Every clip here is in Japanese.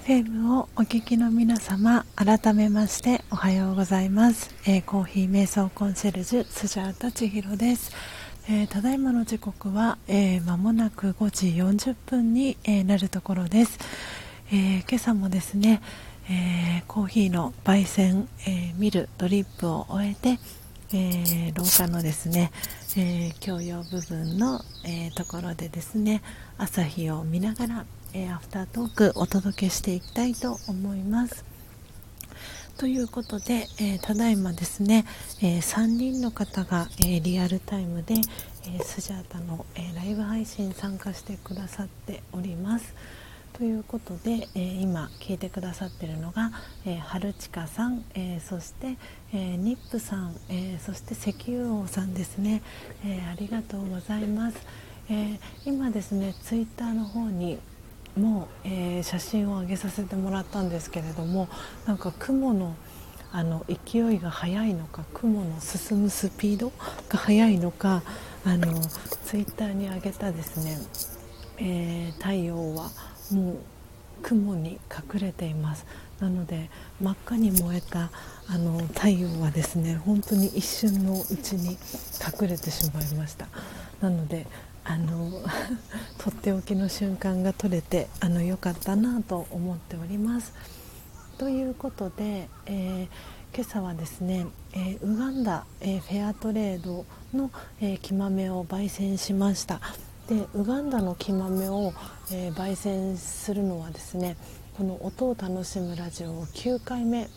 FM をお聞きの皆様改めましておはようございます、えー、コーヒー瞑想コンシェルジュスジャータ千尋です、えー、ただいまの時刻は、えー、間もなく5時40分に、えー、なるところです、え今朝もですね、えコーヒーの焙煎、えミルドリップを終えて、え廊下のですね、え共用部分の、えところでですね朝日を見ながらえー、アフタートークお届けしていきたいと思います。ということで、えー、ただいまですね、えー、3人の方が、えー、リアルタイムで、えスジャータの、えライブ配信参加してくださっております。ということで、え今聞いてくださっているのが、え春近さん、えそして、えニップさん、えそして石油王さんですね、えありがとうございます。え今ですねツイッターの方にも、えー、写真を上げさせてもらったんですけれどもなんか雲のあの勢いが速いのか雲の進むスピードが速いのかあのツイッターに上げたですね、えー、太陽はもう雲に隠れています。なので真っ赤に燃えたあの太陽はですね本当に一瞬のうちに隠れてしまいました。なのであの とっておきの瞬間が撮れてあの良かったなと思っております。ということで、えー、今朝はですね、えー、ウガンダ、えー、フェアトレードの、え木豆を焙煎しました。でウガンダの木豆を、え焙煎するのはですねこの音を楽しむラジオ9回目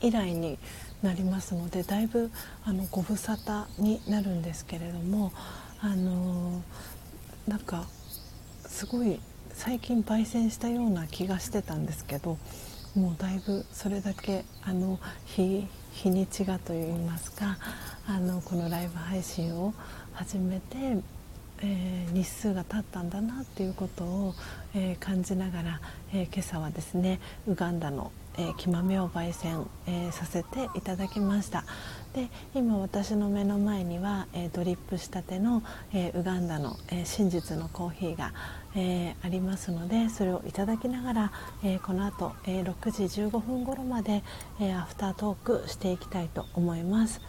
以来になりますのでだいぶあのご無沙汰になるんですけれどもあのなんかすごい最近焙煎したような気がしてたんですけどもうだいぶそれだけあの日日にちがといいますかあのこのライブ配信を始めて、えー、日数が経ったんだなっていうことを、えー、感じながら、えー、今朝はですねウガンダのえー、木豆を焙煎、えー、させていただきました。で今私の目の前には、えー、ドリップしたての、えウガンダの、え真実のコーヒーが、えありますのでそれをいただきながら、えこの後、え6時15分頃まで、えアフタートークしていきたいと思います。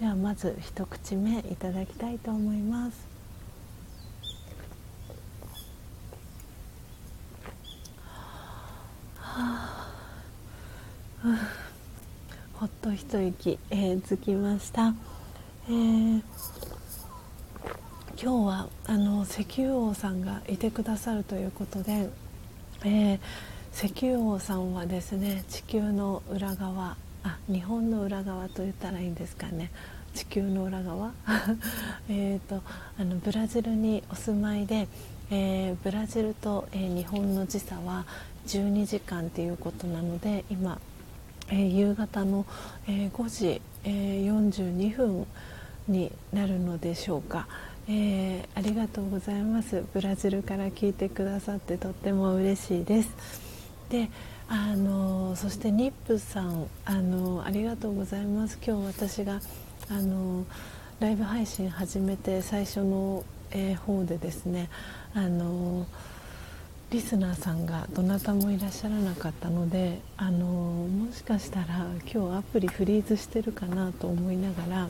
ではまず一口目いただきたいと思います。ほっと一息、えー、つきました、えー、今日はあの石油王さんがいてくださるということで、えー、石油王さんはですね地球の裏側あ日本の裏側と言ったらいいんですかね。地球の裏側？えとあのブラジルにお住まいで、えー、ブラジルと、えー、日本の時差は12時間ということなので今えー、夕方の、えー、5時、えー、42分になるのでしょうか、えー、ありがとうございます。ブラジルから聞いてくださってとっても嬉しいです。であのそしてニップさんあのありがとうございます。今日私があのライブ配信始めて最初のえー、方でですねあのリスナーさんがどなたもいらっしゃらなかったのであのもしかしたら今日アプリフリーズしてるかなと思いながら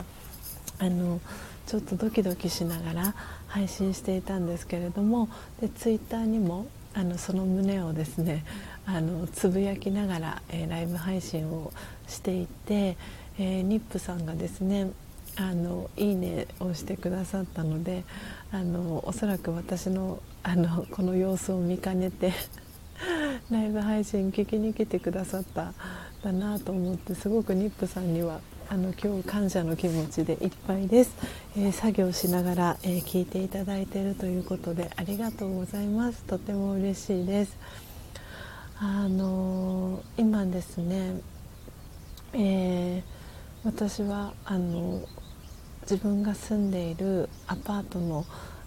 あのちょっとドキドキしながら配信していたんですけれどもでツイッターにもあのその旨をですねあのつぶやきながら、えー、ライブ配信をしていて、えー、ニップさんがですねあのいいねをしてくださったのであのおそらく私のあのこの様子を見かねて ライブ配信聞きに来てくださっただなと思ってすごくニップさんにはあの今日感謝の気持ちでいっぱいです、えー、作業しながら、えー、聞いていただいているということでありがとうございます。とても嬉しいです。あのー、今ですね、え私はあの自分が住んでいるアパートの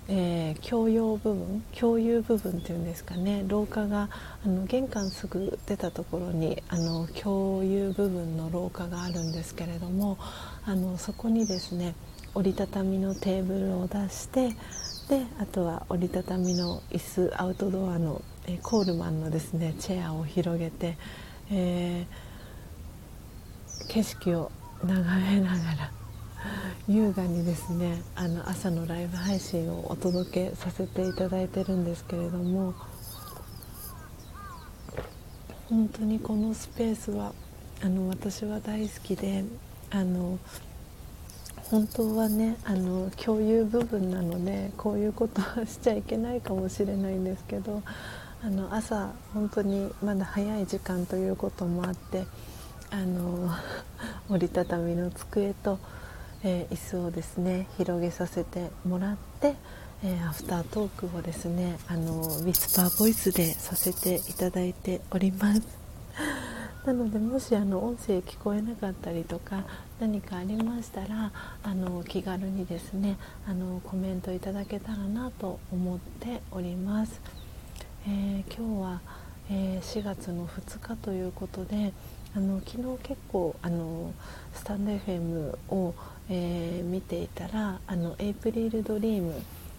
えー、共用部分共有部分っていうんですかね。廊下があの玄関すぐ出たところにあの共有部分の廊下があるんですけれどもあのそこにですね折りたたみのテーブルを出してであとは折りたたみの椅子アウトドアの、えー、コールマンのですねチェアを広げて、えー、景色を眺めながら優雅にですねあの朝のライブ配信をお届けさせていただいてるんですけれども本当にこのスペースはあの私は大好きであの本当はねあの共有部分なのでこういうことはしちゃいけないかもしれないんですけどあの朝本当にまだ早い時間ということもあってあの 折りたたみの机とえー、椅子をですね広げさせてもらって、えー、アフタートークをですねあのウィスパーボイスでさせていただいております。なのでもしあの音声聞こえなかったりとか何かありましたらあの気軽にですねあのコメントいただけたらなと思っております、えー、今日は、え4月の2日ということであの昨日結構あのスタンド FM をえー、見ていたらあのエイプリルドリーム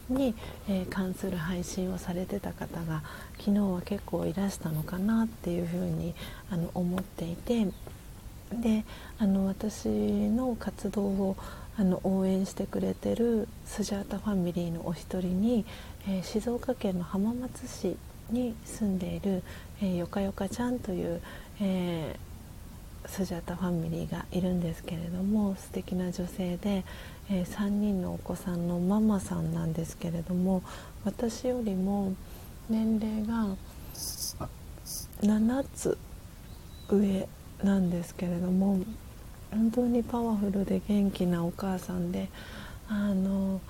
に、えー、関する配信をされてた方が昨日は結構いらしたのかなっていうふうにあの思っていてであの私の活動をあの応援してくれてるスジャータファミリーのお一人に、えー、静岡県の浜松市に住んでいる、えー、よかよかちゃんという、えースジャタファミリーがいるんですけれども素敵な女性で、えー、3人のお子さんのママさんなんですけれども私よりも年齢が7つ上なんですけれども本当にパワフルで元気なお母さんであの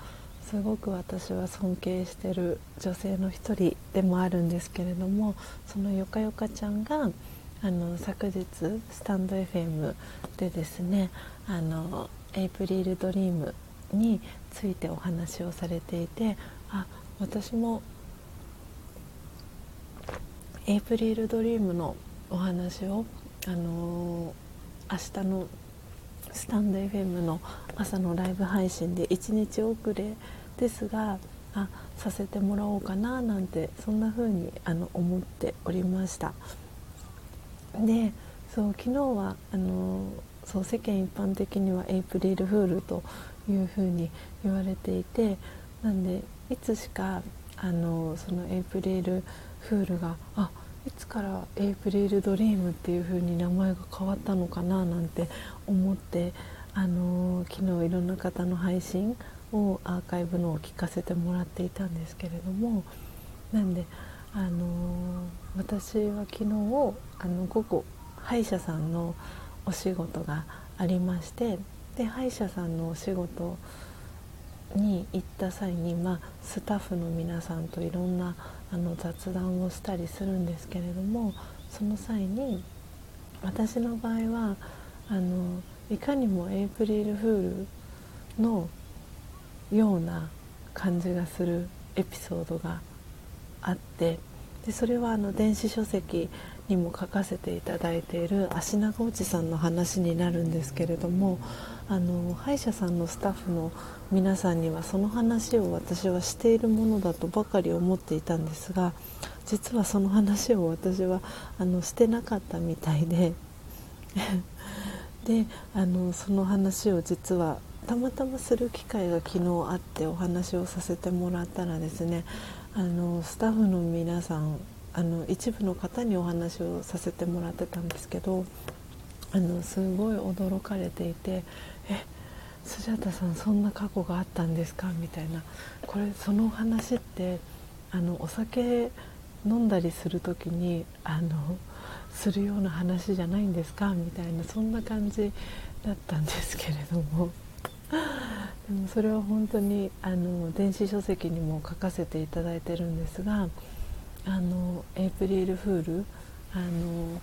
すごく私は尊敬してる女性の一人でもあるんですけれどもそのよかよかちゃんがあの昨日スタンド FM でですねあのエイプリルドリームについてお話をされていてあ私もエイプリルドリームのお話をあの明日のスタンド FM の朝のライブ配信で1日遅れですがあさせてもらおうかななんてそんな風にあに思っておりました。でそう昨日はあのそう世間一般的にはエイプリルフールというふうに言われていてなんでいつしかあのそのエイプリルフールがあいつからエイプリルドリームっていう風に名前が変わったのかななんて思ってあの昨日いろんな方の配信をアーカイブのを聞かせてもらっていたんですけれどもなんであの私は昨日あの午後歯医者さんのお仕事がありましてで歯医者さんのお仕事に行った際に、まあ、スタッフの皆さんといろんなあの雑談をしたりするんですけれどもその際に私の場合はあのいかにもエイプリルフールのような感じがするエピソードがあってでそれはあの電子書籍にも書かせていただいている足長おじさんの話になるんですけれどもあの歯医者さんのスタッフの皆さんにはその話を私はしているものだとばかり思っていたんですが実はその話を私はあのしてなかったみたいでであのその話を実はたまたまする機会が昨日あってお話をさせてもらったらですねあのスタッフの皆さんあの一部の方にお話をさせてもらってたんですけどあのすごい驚かれていて「えスジャタさんそんな過去があったんですか?」みたいな。これその話ってあのお酒飲んだりする時にあのするような話じゃないんですか？みたいなそんな感じだったんですけれども。でもそれは本当にあの電子書籍にも書かせていただいてるんですがあのエイプリルフールあの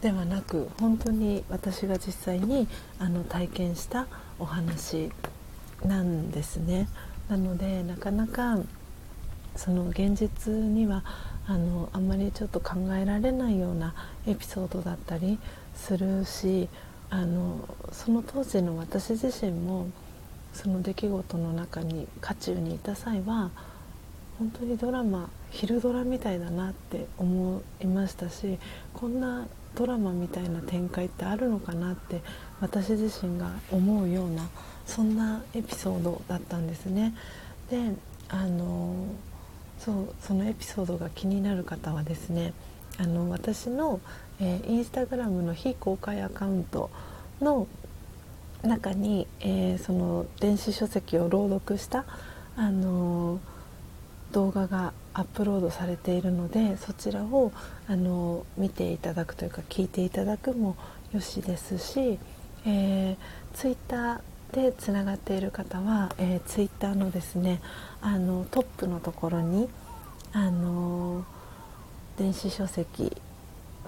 ではなく本当に私が実際にあの体験したお話なんですね。なのでなかなかその現実にはあのあんまりちょっと考えられないようなエピソードだったりするしあのその当時の私自身もその出来事の中に渦中にいた際は本当にドラマ昼ドラみたいだなって思いましたしこんなドラマみたいな展開ってあるのかなって私自身が思うようなそんなエピソードだったんですね。であのそうそのエピソードが気になる方はですねあの私の、えー、インスタグラムの非公開アカウントの中に、えー、その電子書籍を朗読した、あの動画がアップロードされているのでそちらを、あの見ていただくというか聞いていただくもよしですし、えー、ツイッターでつながっている方は、えー、ツイッターのですねあのトップのところに、あの電子書籍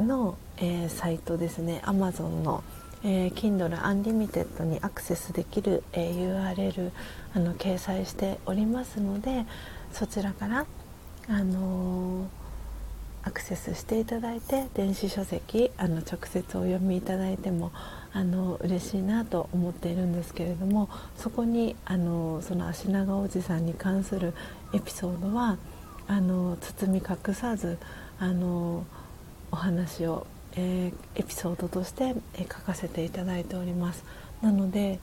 の、えー、サイトですね。Amazon の「えー、Kindle Unlimited にアクセスできる、えー、URL あの掲載しておりますのでそちらから、あのー、アクセスしていただいて電子書籍あの直接お読みいただいてもあの嬉しいなと思っているんですけれどもそこにあのその足長おじさんに関するエピソードはあの包み隠さずあのお話をえー、エピソードとして、えー、書かせていただいております。なので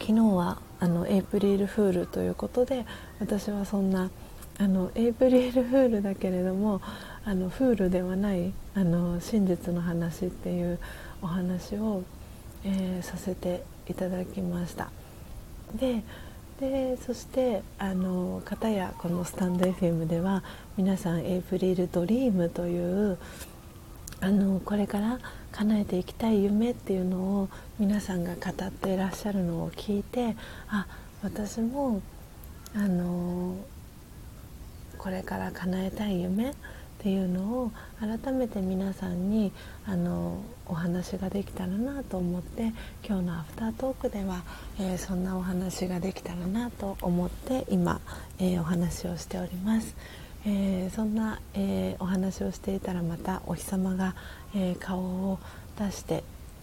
昨日はあのエイプリルフールということで私はそんなあのエイプリルフールだけれどもあのフールではないあの真実の話っていうお話を、えー、させていただきました。ででそしてあの方やこのスタンド FM では皆さんエイプリルドリームというあのこれから叶えていきたい夢っていうのを皆さんが語っていらっしゃるのを聞いてあ私もあのこれから叶えたい夢っていうのを改めて皆さんにあのお話ができたらなと思って今日のアフタートークでは、えー、そんなお話ができたらなと思って今、えー、お話をしております。えー、そんな、えお話をしていたらまたお日様が、え顔を出して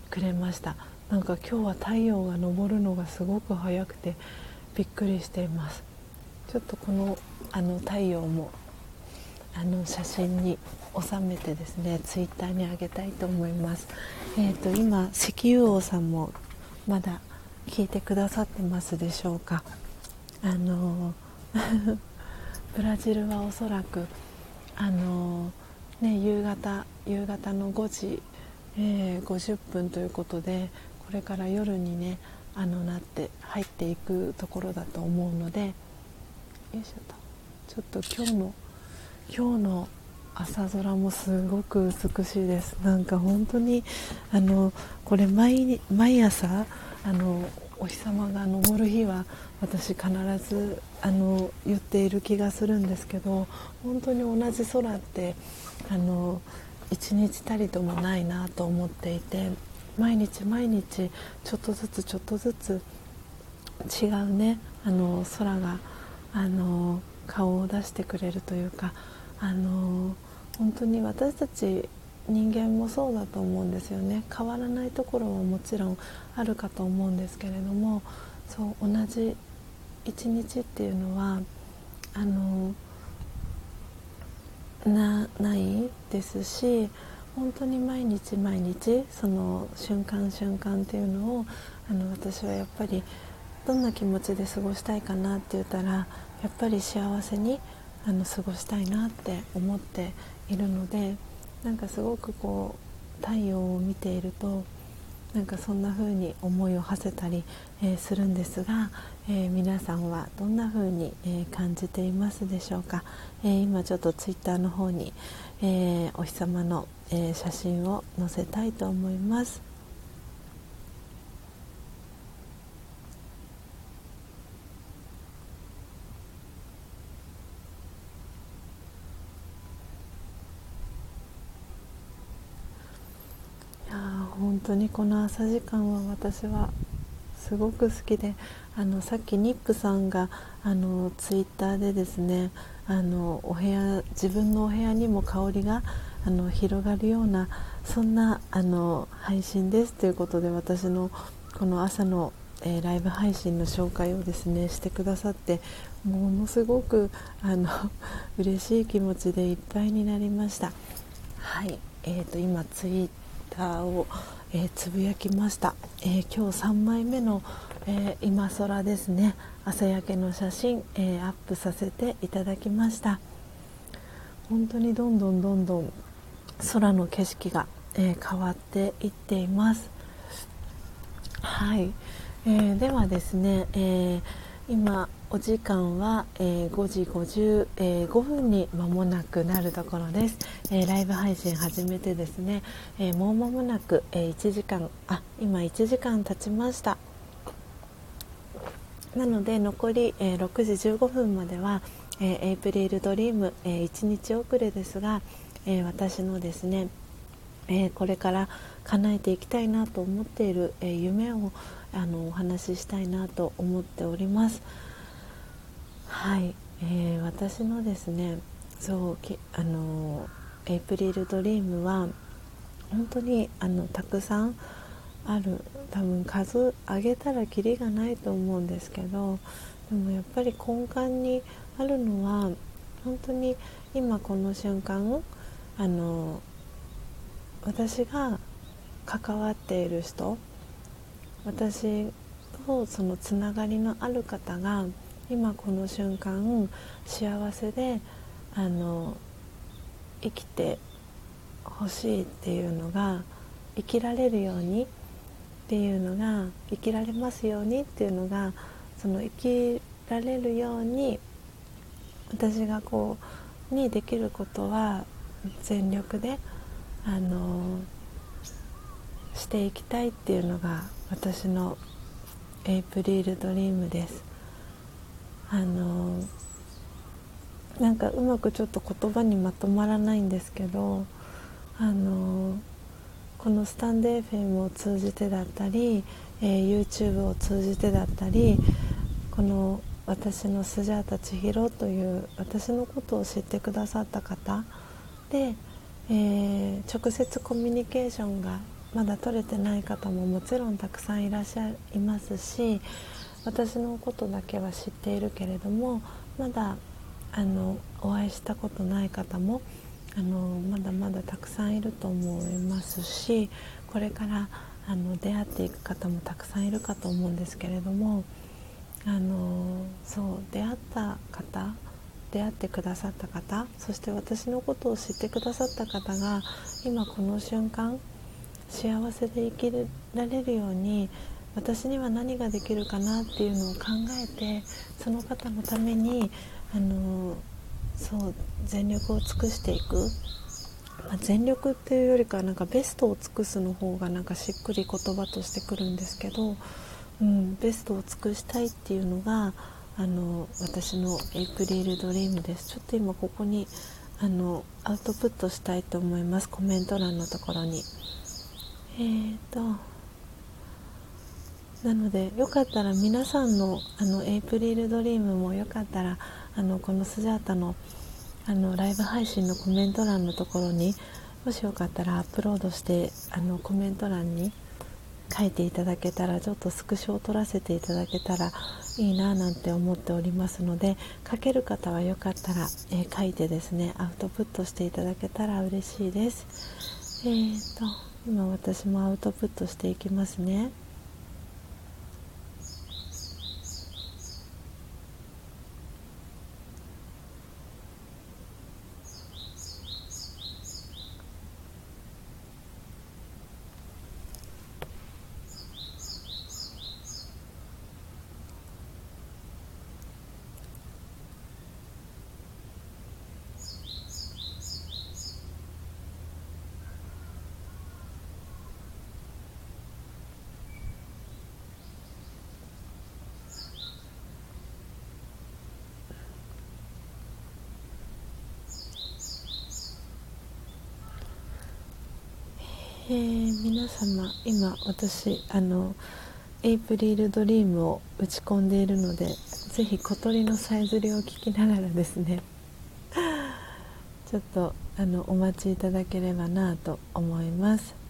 くれましたなんか今日は太陽が昇るのがすごく早くてびっくりしていますちょっとこのあの太陽もあの写真に収めてですねツイッターにあげたいと思います、えーと、今石油王さんもまだ聞いてくださってますでしょうか？あの ブラジルはおそらくあのね夕方夕方の5時、えー、50分ということでこれから夜にねあのなって入っていくところだと思うのでよいしょと。ちょっと今日の今日の朝空もすごく美しいです。なんか本当にあのこれ毎毎朝あのお日様が昇る日は私必ずあの言っている気がするんですけど本当に同じ空ってあの一日たりともないなと思っていて毎日毎日ちょっとずつちょっとずつ違うねあの空があの顔を出してくれるというかあの本当に私たち人間もそうだと思うんですよね。変わらないところはもちろんあるかと思うんですけれどもそう同じ一日っていうのはあのなないですし本当に毎日毎日その瞬間瞬間っていうのをあの私はやっぱりどんな気持ちで過ごしたいかなって言ったらやっぱり幸せにあの過ごしたいなって思っているのでなんかすごくこう太陽を見ているとなんかそんな風に思いを馳せたり、えー、するんですが、えー、皆さんはどんな風に、えー、感じていますでしょうか、え今ちょっとツイッターの方に、えお日様の、え写真を載せたいと思います。本当にこの朝時間は私はすごく好きであのさっきニップさんがあのツイッターでですねあのお部屋自分のお部屋にも香りがあの広がるようなそんなあの配信ですということで私のこの朝の、えー、ライブ配信の紹介をですねしてくださってものすごくあの 嬉しい気持ちでいっぱいになりました。はい、えーと、今ツイッターをえー、つぶやきました、えー、今日3枚目の、えー、今空ですね。朝焼けの写真、えアップさせていただきました。本当にどんどんどんどん空の景色が、え変わっていっています。はい、えではですね、え今お時間は、えー、5時55、えー、分に間もなくなるところです、えー、ライブ配信始めてですね、えもう間もなく、え1時間あ今1時間経ちましたなので残り、え6時15分までは、えエイプリルドリーム、え1日遅れですが、え私のですね、えこれから叶えていきたいなと思っている、え夢をあのお話ししたいなと思っております。はい、えー、私のですねそうきあのエイプリルドリームは本当にあのたくさんある多分数上げたらきりがないと思うんですけどでもやっぱり根幹にあるのは本当に今この瞬間あの私が関わっている人私とそのつながりのある方が今この瞬間幸せであの生きてほしいっていうのが生きられるようにっていうのが生きられますようにっていうのがその生きられるように私がこうにできることは全力であのしていきたいっていうのが私のエイプリルドリームです。あのなんかうまくちょっと言葉にまとまらないんですけどあのこのスタンド FM を通じてだったり、えー、YouTube を通じてだったりこの私のスジャータ千尋という私のことを知ってくださった方で、えー、直接コミュニケーションがまだ取れてない方ももちろんたくさんいらっしゃいますし私のことだけは知っているけれどもまだあのお会いしたことない方もあのまだまだたくさんいると思いますしこれからあの出会っていく方もたくさんいるかと思うんですけれどもあのそう出会った方出会ってくださった方そして私のことを知ってくださった方が今この瞬間幸せで生きられるように私には何ができるかなっていうのを考えてその方のためにあのそう全力を尽くしていく、まあ、全力っていうよりかなんかベストを尽くすの方がなんかしっくり言葉としてくるんですけど、うん、ベストを尽くしたいっていうのがあの私のエイプリルドリームです。ちょっと今ここにあのアウトプットしたいと思います。コメント欄のところに。えーとなのでよかったら皆さんのあのエイプリルドリームもよかったらあのこのスジャータのあのライブ配信のコメント欄のところにもしよかったらアップロードしてあのコメント欄に書いていただけたらちょっとスクショを撮らせていただけたらいいななんて思っておりますので書ける方はよかったら、えー、書いてですねアウトプットしていただけたら嬉しいです。えーと今私もアウトプットしていきますね。えー、皆様今私あのエイプリルドリームを打ち込んでいるのでぜひ小鳥のさえずりを聞きながらですね ちょっとあのお待ちいただければなと思います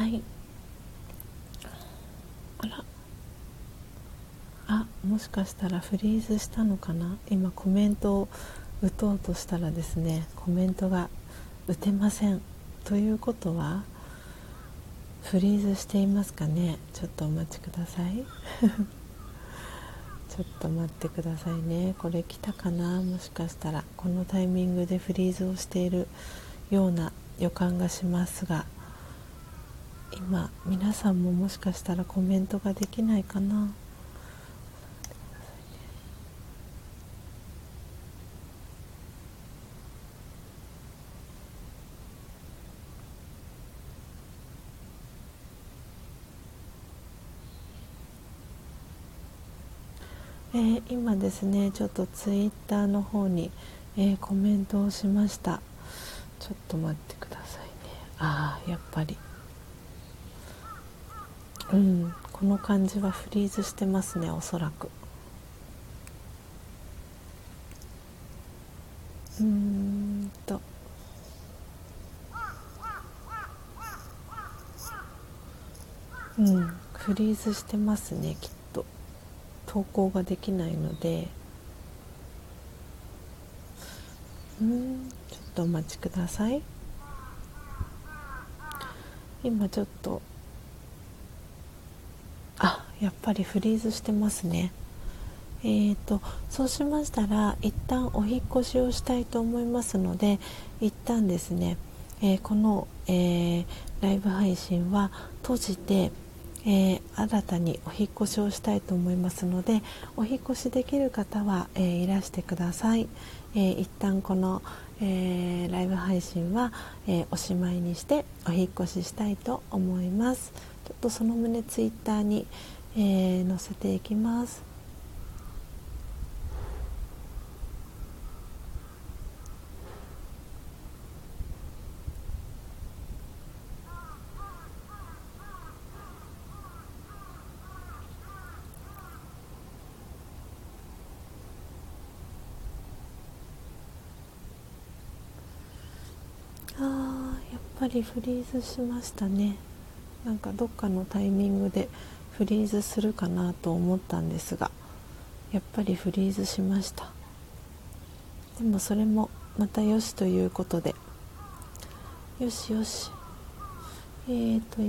はいあらあもしかしたらフリーズしたのかな？今コメントを打とうとしたらですねコメントが打てません。ということはフリーズしていますかね？ちょっとお待ちください。ちょっと待ってくださいね。これ来たかな？もしかしたら。このタイミングでフリーズをしているような予感がしますが。今皆さんももしかしたらコメントができないかな？えー、今ですねちょっとツイッターの方に、えー、コメントをしました。ちょっと待ってくださいね。ああやっぱり。うんこの感じはフリーズしてますねおそらく。うんと。うんフリーズしてますねきっと。投稿ができないのでうんちょっとお待ちください。今ちょっとあやっぱりフリーズしてますね。えーと、そうしましたら一旦お引越しをしたいと思いますので一旦ですね、えー、この、えー、ライブ配信は閉じて、えー、新たにお引越しをしたいと思いますのでお引越しできる方は、えいらしてください、え一旦この、えライブ配信は、えおしまいにしてお引越ししたいと思います。ちょっとその旨ツイッターに、え、載せていきますあーやっぱりフリーズしましたね。なんかどっかのタイミングでフリーズするかなと思ったんですがやっぱりフリーズしました。でもそれもまたよしということで。よしよし。えーと